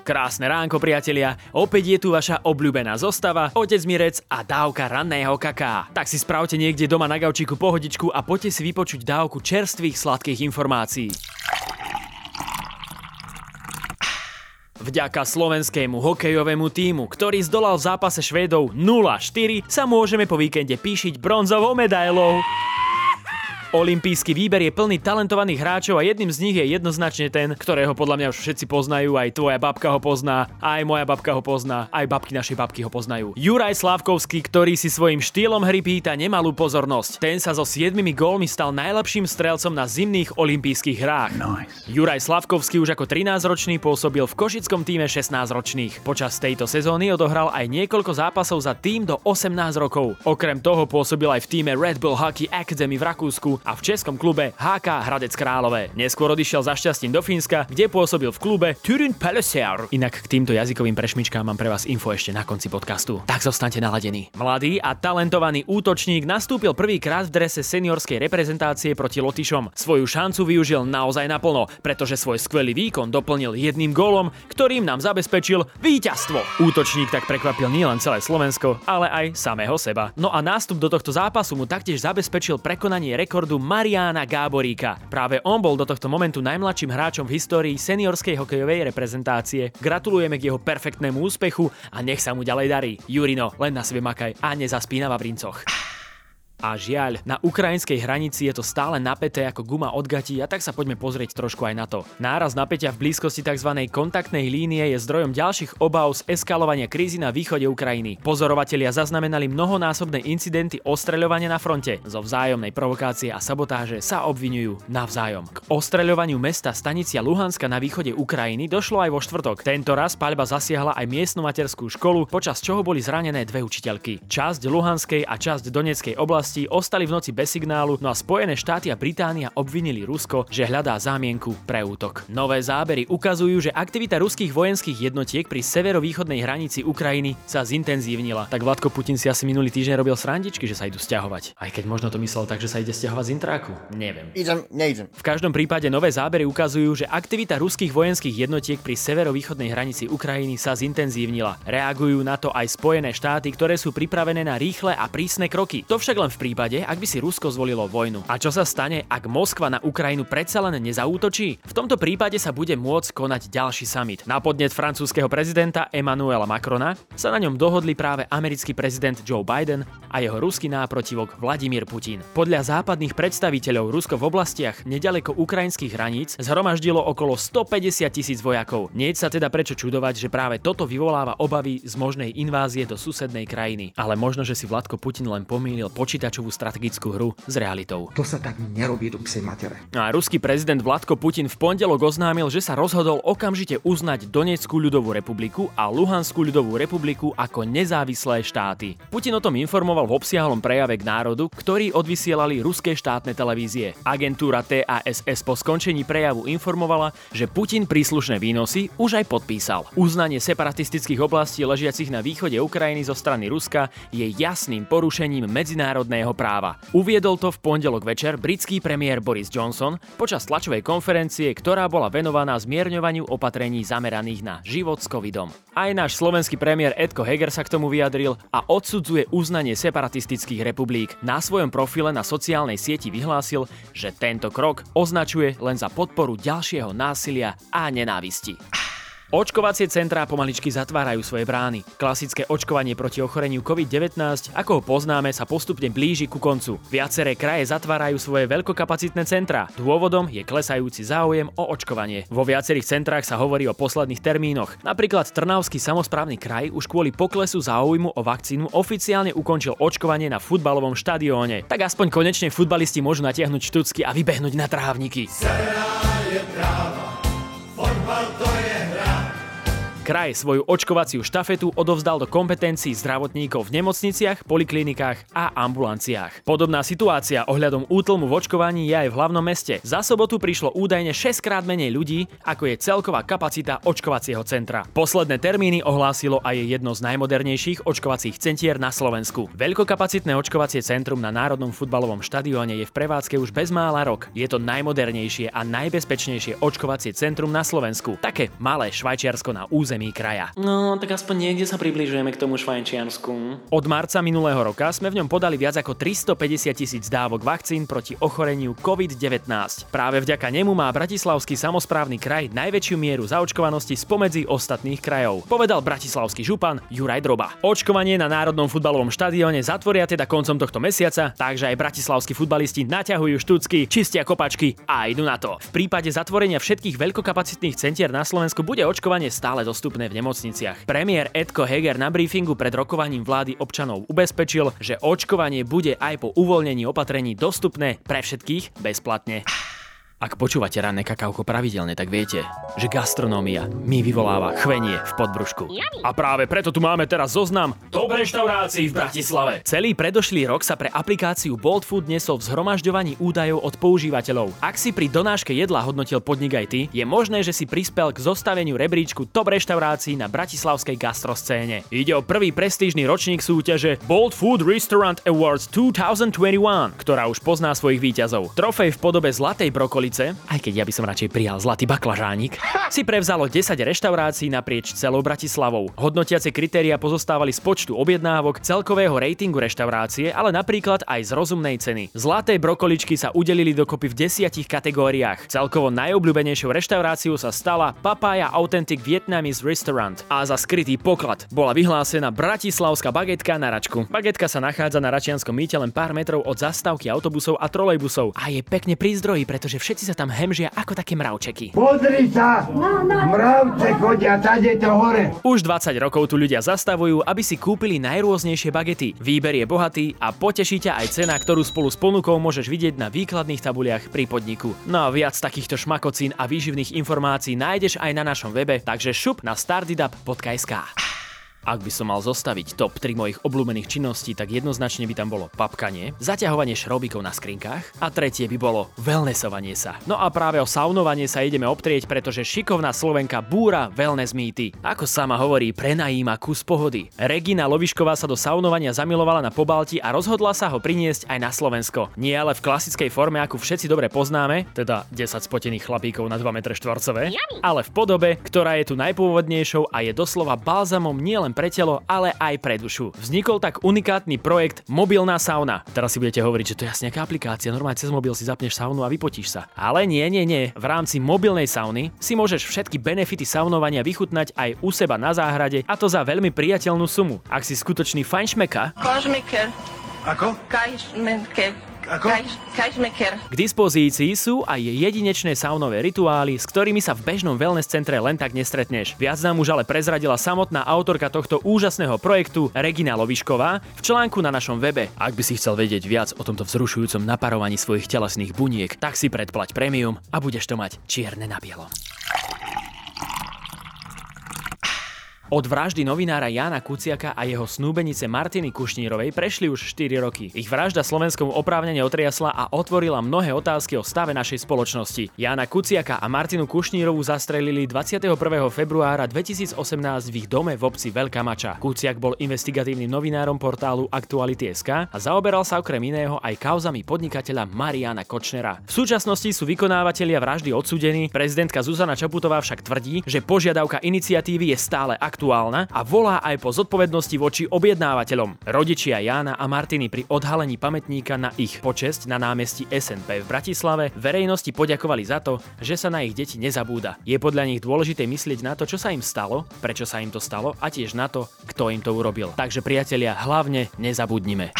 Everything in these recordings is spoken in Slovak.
Krásne ránko, priatelia. Opäť je tu vaša obľúbená zostava, otec Mirec a dávka ranného kaká. Tak si spravte niekde doma na gaučiku pohodičku a poďte si vypočuť dávku čerstvých sladkých informácií. Vďaka slovenskému hokejovému týmu, ktorý zdolal v zápase Švédov 0-4, sa môžeme po víkende píšiť bronzovou medailou. Olympijský výber je plný talentovaných hráčov a jedným z nich je jednoznačne ten, ktorého podľa mňa už všetci poznajú, aj tvoja babka ho pozná, aj moja babka ho pozná, aj babky našej babky ho poznajú. Juraj Slavkovský, ktorý si svojim štýlom hry pýta nemalú pozornosť. Ten sa so 7 gólmi stal najlepším strelcom na zimných olympijských hrách. Nice. Juraj Slavkovský už ako 13-ročný pôsobil v košickom týme 16-ročných. Počas tejto sezóny odohral aj niekoľko zápasov za tým do 18 rokov. Okrem toho pôsobil aj v týme Red Bull Hockey Academy v Rakúsku a v českom klube HK Hradec Králové. Neskôr odišiel za šťastím do Fínska, kde pôsobil v klube Turin Palliser. Inak k týmto jazykovým prešmičkám mám pre vás info ešte na konci podcastu. Tak zostaňte naladení. Mladý a talentovaný útočník nastúpil prvýkrát v drese seniorskej reprezentácie proti Lotyšom. Svoju šancu využil naozaj naplno, pretože svoj skvelý výkon doplnil jedným gólom, ktorým nám zabezpečil víťazstvo. Útočník tak prekvapil nielen celé Slovensko, ale aj samého seba. No a nástup do tohto zápasu mu taktiež zabezpečil prekonanie rekordu rekordu Mariana Gáboríka. Práve on bol do tohto momentu najmladším hráčom v histórii seniorskej hokejovej reprezentácie. Gratulujeme k jeho perfektnému úspechu a nech sa mu ďalej darí. Jurino, len na sebe makaj a nezaspína v brincoch. A žiaľ, na ukrajinskej hranici je to stále napäté ako guma od gatí a tak sa poďme pozrieť trošku aj na to. Náraz napätia v blízkosti tzv. kontaktnej línie je zdrojom ďalších obáv z eskalovania krízy na východe Ukrajiny. Pozorovatelia zaznamenali mnohonásobné incidenty ostreľovania na fronte. Zo vzájomnej provokácie a sabotáže sa obvinujú navzájom. K ostreľovaniu mesta Stanicia Luhanska na východe Ukrajiny došlo aj vo štvrtok. Tento raz paľba zasiahla aj miestnu materskú školu, počas čoho boli zranené dve učiteľky. Časť Luhanskej a časť Donetskej oblasti oblasti ostali v noci bez signálu, no a Spojené štáty a Británia obvinili Rusko, že hľadá zámienku pre útok. Nové zábery ukazujú, že aktivita ruských vojenských jednotiek pri severovýchodnej hranici Ukrajiny sa zintenzívnila. Tak Vladko Putin si asi minulý týždeň robil srandičky, že sa idú stiahovať. Aj keď možno to myslel tak, že sa ide stiahovať z intráku. Neviem. Idem, neidem. V každom prípade nové zábery ukazujú, že aktivita ruských vojenských jednotiek pri severovýchodnej hranici Ukrajiny sa zintenzívnila. Reagujú na to aj Spojené štáty, ktoré sú pripravené na rýchle a prísne kroky. To však len v prípade, ak by si Rusko zvolilo vojnu. A čo sa stane, ak Moskva na Ukrajinu predsa len nezaútočí? V tomto prípade sa bude môcť konať ďalší summit. Na podnet francúzského prezidenta Emmanuela Macrona sa na ňom dohodli práve americký prezident Joe Biden a jeho ruský náprotivok Vladimír Putin. Podľa západných predstaviteľov Rusko v oblastiach nedaleko ukrajinských hraníc zhromaždilo okolo 150 tisíc vojakov. Nie sa teda prečo čudovať, že práve toto vyvoláva obavy z možnej invázie do susednej krajiny. Ale možno, že si Vladko Putin len pomýlil počítač počítačovú strategickú hru s realitou. To sa tak nerobí do psej matere. A ruský prezident Vladko Putin v pondelok oznámil, že sa rozhodol okamžite uznať Donetskú ľudovú republiku a Luhanskú ľudovú republiku ako nezávislé štáty. Putin o tom informoval v obsiahlom prejave k národu, ktorý odvysielali ruské štátne televízie. Agentúra TASS po skončení prejavu informovala, že Putin príslušné výnosy už aj podpísal. Uznanie separatistických oblastí ležiacich na východe Ukrajiny zo strany Ruska je jasným porušením medzinárodnej trestného práva. Uviedol to v pondelok večer britský premiér Boris Johnson počas tlačovej konferencie, ktorá bola venovaná zmierňovaniu opatrení zameraných na život s covidom. Aj náš slovenský premiér Edko Heger sa k tomu vyjadril a odsudzuje uznanie separatistických republik. Na svojom profile na sociálnej sieti vyhlásil, že tento krok označuje len za podporu ďalšieho násilia a nenávisti. Očkovacie centrá pomaličky zatvárajú svoje brány. Klasické očkovanie proti ochoreniu COVID-19, ako ho poznáme, sa postupne blíži ku koncu. Viaceré kraje zatvárajú svoje veľkokapacitné centrá. Dôvodom je klesajúci záujem o očkovanie. Vo viacerých centrách sa hovorí o posledných termínoch. Napríklad Trnavský samozprávny kraj už kvôli poklesu záujmu o vakcínu oficiálne ukončil očkovanie na futbalovom štadióne. Tak aspoň konečne futbalisti môžu natiahnuť štucky a vybehnúť na trávniky. je tráva, kraj svoju očkovaciu štafetu odovzdal do kompetencií zdravotníkov v nemocniciach, poliklinikách a ambulanciách. Podobná situácia ohľadom útlmu v očkovaní je aj v hlavnom meste. Za sobotu prišlo údajne 6 krát menej ľudí, ako je celková kapacita očkovacieho centra. Posledné termíny ohlásilo aj jedno z najmodernejších očkovacích centier na Slovensku. Veľkokapacitné očkovacie centrum na Národnom futbalovom štadióne je v prevádzke už bezmála rok. Je to najmodernejšie a najbezpečnejšie očkovacie centrum na Slovensku. Také malé Švajčiarsko na území kraja. No, tak aspoň niekde sa približujeme k tomu Švajčiarsku. Od marca minulého roka sme v ňom podali viac ako 350 tisíc dávok vakcín proti ochoreniu COVID-19. Práve vďaka nemu má Bratislavský samozprávny kraj najväčšiu mieru zaočkovanosti spomedzi ostatných krajov, povedal bratislavský župan Juraj Droba. Očkovanie na Národnom futbalovom štadióne zatvoria teda koncom tohto mesiaca, takže aj bratislavskí futbalisti naťahujú štucky, čistia kopačky a idú na to. V prípade zatvorenia všetkých veľkokapacitných centier na Slovensku bude očkovanie stále dostupné v nemocniciach. Premiér Edko Heger na briefingu pred rokovaním vlády občanov ubezpečil, že očkovanie bude aj po uvoľnení opatrení dostupné pre všetkých bezplatne. Ak počúvate ranné kakauko pravidelne, tak viete, že gastronómia mi vyvoláva chvenie v podbrušku. A práve preto tu máme teraz zoznam top reštaurácií v Bratislave. Celý predošlý rok sa pre aplikáciu Bolt Food nesol v zhromažďovaní údajov od používateľov. Ak si pri donáške jedla hodnotil podnik aj ty, je možné, že si prispel k zostaveniu rebríčku top reštaurácií na bratislavskej gastroscéne. Ide o prvý prestížny ročník súťaže Bolt Food Restaurant Awards 2021, ktorá už pozná svojich víťazov. Trofej v podobe zlatej brokoli Štiavnice, aj keď ja by som radšej prijal zlatý baklažánik, si prevzalo 10 reštaurácií naprieč celou Bratislavou. Hodnotiace kritéria pozostávali z počtu objednávok, celkového ratingu reštaurácie, ale napríklad aj z rozumnej ceny. Zlaté brokoličky sa udelili dokopy v desiatich kategóriách. Celkovo najobľúbenejšou reštauráciou sa stala Papaya Authentic Vietnamese Restaurant a za skrytý poklad bola vyhlásená bratislavská bagetka na račku. Bagetka sa nachádza na Račianskom mýte len pár metrov od zastávky autobusov a trolejbusov a je pekne pri zdroji, pretože všetci všetci sa tam hemžia ako také mravčeky. Pozri sa! Mravce chodia tade to hore. Už 20 rokov tu ľudia zastavujú, aby si kúpili najrôznejšie bagety. Výber je bohatý a poteší ťa aj cena, ktorú spolu s ponukou môžeš vidieť na výkladných tabuliach pri podniku. No a viac takýchto šmakocín a výživných informácií nájdeš aj na našom webe, takže šup na stardidup.sk. Ak by som mal zostaviť top 3 mojich obľúbených činností, tak jednoznačne by tam bolo papkanie, zaťahovanie šrobíkov na skrinkách a tretie by bolo wellnessovanie sa. No a práve o saunovanie sa ideme obtrieť, pretože šikovná Slovenka búra wellness mýty. Ako sama hovorí, prenajíma kus pohody. Regina Lovišková sa do saunovania zamilovala na Pobalti a rozhodla sa ho priniesť aj na Slovensko. Nie ale v klasickej forme, ako všetci dobre poznáme, teda 10 spotených chlapíkov na 2 m štvorcové, ale v podobe, ktorá je tu najpôvodnejšou a je doslova balzamom nielen nielen pre telo, ale aj pre dušu. Vznikol tak unikátny projekt Mobilná sauna. Teraz si budete hovoriť, že to je asi nejaká aplikácia, normálne cez mobil si zapneš saunu a vypotíš sa. Ale nie, nie, nie. V rámci mobilnej sauny si môžeš všetky benefity saunovania vychutnať aj u seba na záhrade a to za veľmi priateľnú sumu. Ak si skutočný fajnšmeka, Ako? Ako? K dispozícii sú aj jedinečné saunové rituály, s ktorými sa v bežnom wellness centre len tak nestretneš. Viac nám už ale prezradila samotná autorka tohto úžasného projektu Regina Lovišková v článku na našom webe. Ak by si chcel vedieť viac o tomto vzrušujúcom naparovaní svojich telesných buniek, tak si predplať premium a budeš to mať čierne na bielom. Od vraždy novinára Jana Kuciaka a jeho snúbenice Martiny Kušnírovej prešli už 4 roky. Ich vražda Slovenskom oprávnene otriasla a otvorila mnohé otázky o stave našej spoločnosti. Jana Kuciaka a Martinu Kušnírovú zastrelili 21. februára 2018 v ich dome v obci Veľká Mača. Kuciak bol investigatívnym novinárom portálu Aktuality.sk a zaoberal sa okrem iného aj kauzami podnikateľa Mariana Kočnera. V súčasnosti sú vykonávateľia vraždy odsúdení, prezidentka Zuzana Čaputová však tvrdí, že požiadavka iniciatívy je stále aktuálna aktuálna a volá aj po zodpovednosti voči objednávateľom. Rodičia Jána a Martiny pri odhalení pamätníka na ich počesť na námestí SNP v Bratislave verejnosti poďakovali za to, že sa na ich deti nezabúda. Je podľa nich dôležité myslieť na to, čo sa im stalo, prečo sa im to stalo a tiež na to, kto im to urobil. Takže priatelia, hlavne nezabudnime.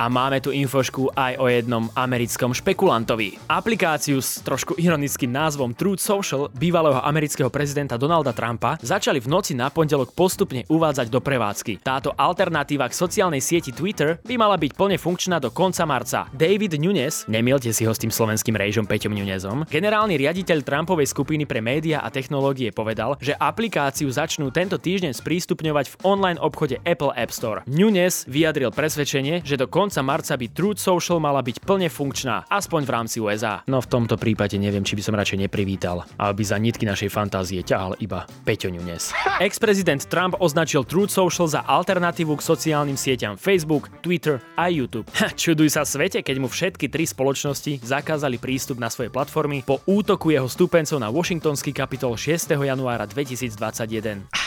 A máme tu infošku aj o jednom americkom špekulantovi. Aplikáciu s trošku ironickým názvom Truth Social bývalého amerického prezidenta Donalda Trumpa začali v noci na pondelok postupne uvádzať do prevádzky. Táto alternatíva k sociálnej sieti Twitter by mala byť plne funkčná do konca marca. David Nunes, nemielte si ho s tým slovenským rejžom Peťom Nunesom, generálny riaditeľ Trumpovej skupiny pre média a technológie povedal, že aplikáciu začnú tento týždeň sprístupňovať v online obchode Apple App Store. Nunes vyjadril presvedčenie, že do konca marca by Truth Social mala byť plne funkčná, aspoň v rámci USA. No v tomto prípade neviem, či by som radšej neprivítal, aby za nitky našej fantázie ťahal iba Peťo Nunes. Ex-prezident Trump označil Truth Social za alternatívu k sociálnym sieťam Facebook, Twitter a YouTube. Ha, čuduj sa svete, keď mu všetky tri spoločnosti zakázali prístup na svoje platformy po útoku jeho stúpencov na Washingtonský kapitol 6. januára 2021.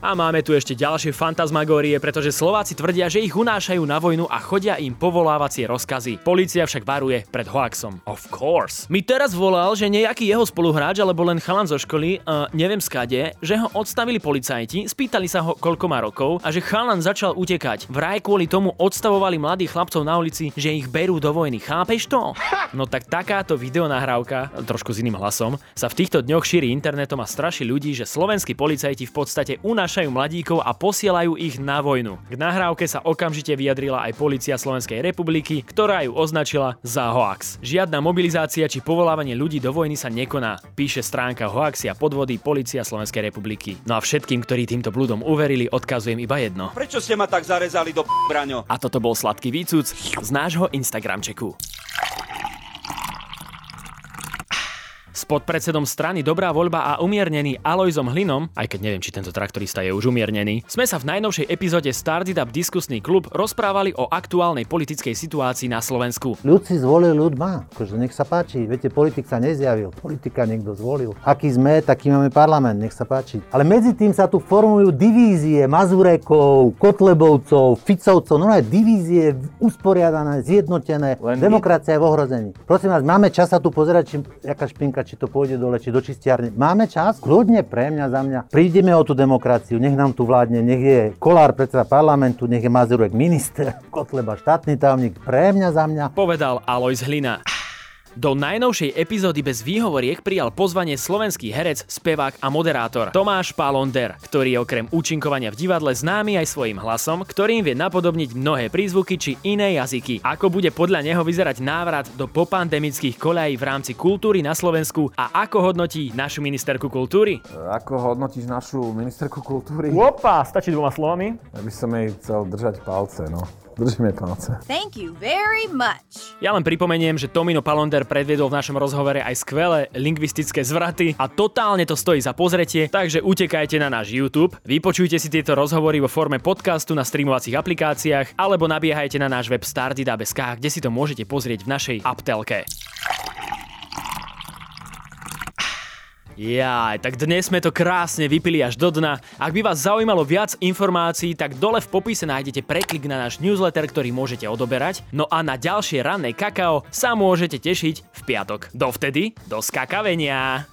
A máme tu ešte ďalšie fantasmagórie, pretože Slováci tvrdia, že ich unášajú na vojnu a chodia im povolávacie rozkazy. Polícia však varuje pred hoaxom. Of course. Mi teraz volal, že nejaký jeho spoluhráč alebo len chalan zo školy, uh, neviem skade, že ho odstavili policajti, spýtali sa ho, koľko má rokov a že chalan začal utekať. Vraj kvôli tomu odstavovali mladých chlapcov na ulici, že ich berú do vojny. Chápeš to? No tak takáto videonahrávka, trošku s iným hlasom, sa v týchto dňoch šíri internetom a straší ľudí, že slovenskí policajti v podstate unášajú unášajú mladíkov a posielajú ich na vojnu. K nahrávke sa okamžite vyjadrila aj policia Slovenskej republiky, ktorá ju označila za hoax. Žiadna mobilizácia či povolávanie ľudí do vojny sa nekoná, píše stránka hoaxy a podvody Polícia Slovenskej republiky. No a všetkým, ktorí týmto blúdom uverili, odkazujem iba jedno. Prečo ste ma tak zarezali do p***, Braňo? A toto bol sladký výcuc z nášho Instagramčeku. S podpredsedom strany Dobrá voľba a umiernený Alojzom Hlinom, aj keď neviem, či tento traktorista je už umiernený, sme sa v najnovšej epizóde Started Up diskusný klub rozprávali o aktuálnej politickej situácii na Slovensku. Ľud si zvolil, ľud má. Akože nech sa páči. Viete, politik sa nezjavil. Politika niekto zvolil. Aký sme, taký máme parlament. Nech sa páči. Ale medzi tým sa tu formujú divízie Mazurekov, Kotlebovcov, Ficovcov. No aj divízie usporiadané, zjednotené. Len Demokracia je v ohrození. Prosím vás, máme čas sa tu pozerať, či, jaká špinka, či to pôjde dole, či do čistiarne. Máme čas? Kľudne pre mňa, za mňa. Prídeme o tú demokraciu, nech nám tu vládne, nech je Kolár predseda parlamentu, nech je Mazurek minister, Kotleba štátny tajomník, pre mňa, za mňa. Povedal Alojz Hlina. Do najnovšej epizódy bez výhovoriek prijal pozvanie slovenský herec, spevák a moderátor Tomáš Palonder, ktorý je okrem účinkovania v divadle známy aj svojim hlasom, ktorým vie napodobniť mnohé prízvuky či iné jazyky. Ako bude podľa neho vyzerať návrat do popandemických koľají v rámci kultúry na Slovensku a ako hodnotí našu ministerku kultúry? Ako hodnotíš našu ministerku kultúry? Opa, stačí dvoma slovami. Ja by som jej chcel držať palce, no. Držíme palce. Thank you very much. Ja len pripomeniem, že Tomino Palonder predviedol v našom rozhovore aj skvelé lingvistické zvraty a totálne to stojí za pozretie, takže utekajte na náš YouTube, vypočujte si tieto rozhovory vo forme podcastu na streamovacích aplikáciách alebo nabiehajte na náš web Stardida.sk, kde si to môžete pozrieť v našej aptelke. Jaj, tak dnes sme to krásne vypili až do dna. Ak by vás zaujímalo viac informácií, tak dole v popise nájdete preklik na náš newsletter, ktorý môžete odoberať. No a na ďalšie ranné kakao sa môžete tešiť v piatok. Dovtedy, do skakavenia!